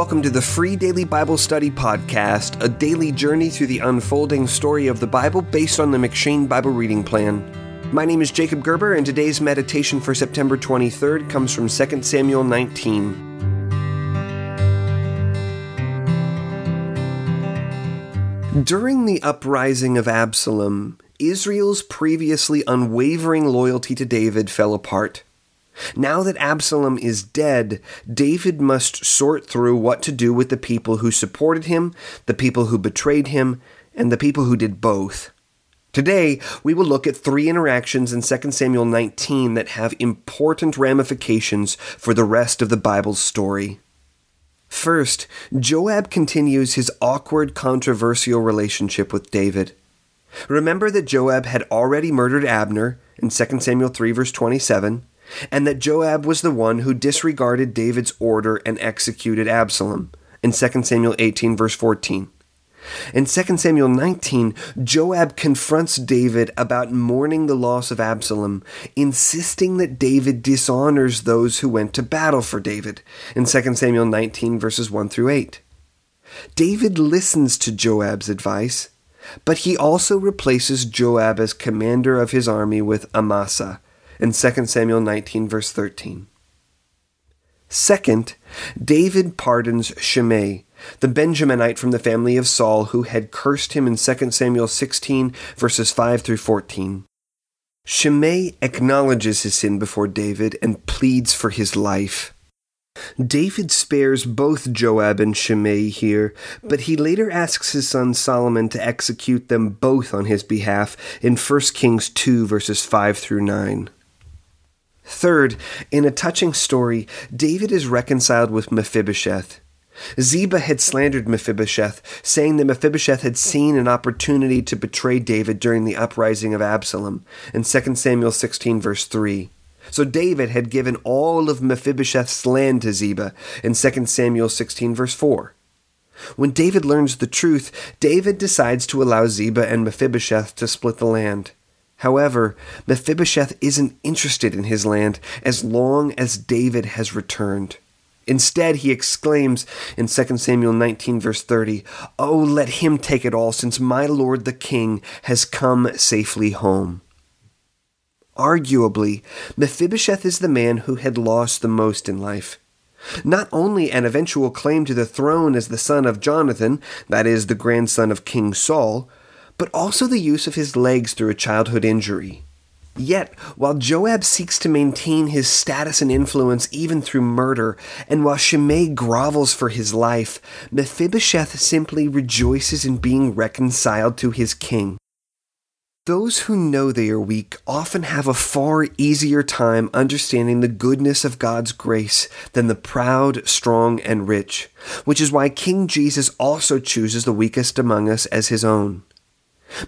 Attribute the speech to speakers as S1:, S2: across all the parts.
S1: welcome to the Free Daily Bible Study Podcast, a daily journey through the unfolding story of the Bible based on the M'Cheyne Bible Reading Plan. My name is Jacob Gerber, and today's meditation for September 23rd comes from 2 Samuel 19. During the uprising of Absalom, Israel's previously unwavering loyalty to David fell apart. Now that Absalom is dead, David must sort through what to do with the people who supported him, the people who betrayed him, and the people who did both. Today, we will look at three interactions in 2 Samuel 19 that have important ramifications for the rest of the Bible's story. First, Joab continues his awkward, controversial relationship with David. Remember that Joab had already murdered Abner in 2 Samuel 3, verse 27, and that Joab was the one who disregarded David's order and executed Absalom in 2 Samuel 18, verse 14. In 2 Samuel 19, Joab confronts David about mourning the loss of Absalom, insisting that David dishonors those who went to battle for David in 2 Samuel 19, verses 1 through 8. David listens to Joab's advice, but he also replaces Joab as commander of his army with Amasa in 2 Samuel 19, verse 13. Second, David pardons Shimei, the Benjaminite from the family of Saul who had cursed him in 2 Samuel 16, verses 5 through 14. Shimei acknowledges his sin before David and pleads for his life. David spares both Joab and Shimei here, but he later asks his son Solomon to execute them both on his behalf in 1 Kings 2, verses 5 through 9. Third, in a touching story, David is reconciled with Mephibosheth. Ziba had slandered Mephibosheth, saying that Mephibosheth had seen an opportunity to betray David during the uprising of Absalom in 2 Samuel 16, verse 3. So David had given all of Mephibosheth's land to Ziba in 2 Samuel 16, verse 4. When David learns the truth, David decides to allow Ziba and Mephibosheth to split the land. However, Mephibosheth isn't interested in his land as long as David has returned. Instead, he exclaims in 2 Samuel 19, verse 30, Oh, let him take it all, since my lord the king has come safely home. Arguably, Mephibosheth is the man who had lost the most in life. Not only an eventual claim to the throne as the son of Jonathan, that is, the grandson of King Saul, but also the use of his legs through a childhood injury. Yet, while Joab seeks to maintain his status and influence even through murder, and while Shimei grovels for his life, Mephibosheth simply rejoices in being reconciled to his king. Those who know they are weak often have a far easier time understanding the goodness of God's grace than the proud, strong, and rich, which is why King Jesus also chooses the weakest among us as his own.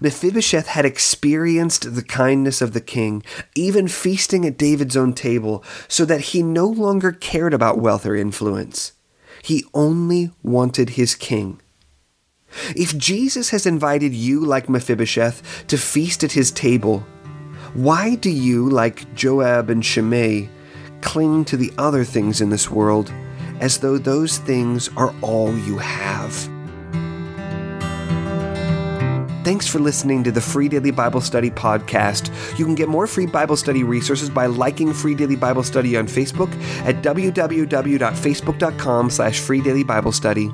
S1: Mephibosheth had experienced the kindness of the king, even feasting at David's own table, so that he no longer cared about wealth or influence. He only wanted his king. If Jesus has invited you, like Mephibosheth, to feast at his table, why do you, like Joab and Shimei, cling to the other things in this world as though those things are all you have? Thanks for listening to the Free Daily Bible Study podcast. You can get more free Bible study resources by liking Free Daily Bible Study on Facebook at www.facebook.com slash Free Daily Bible Study.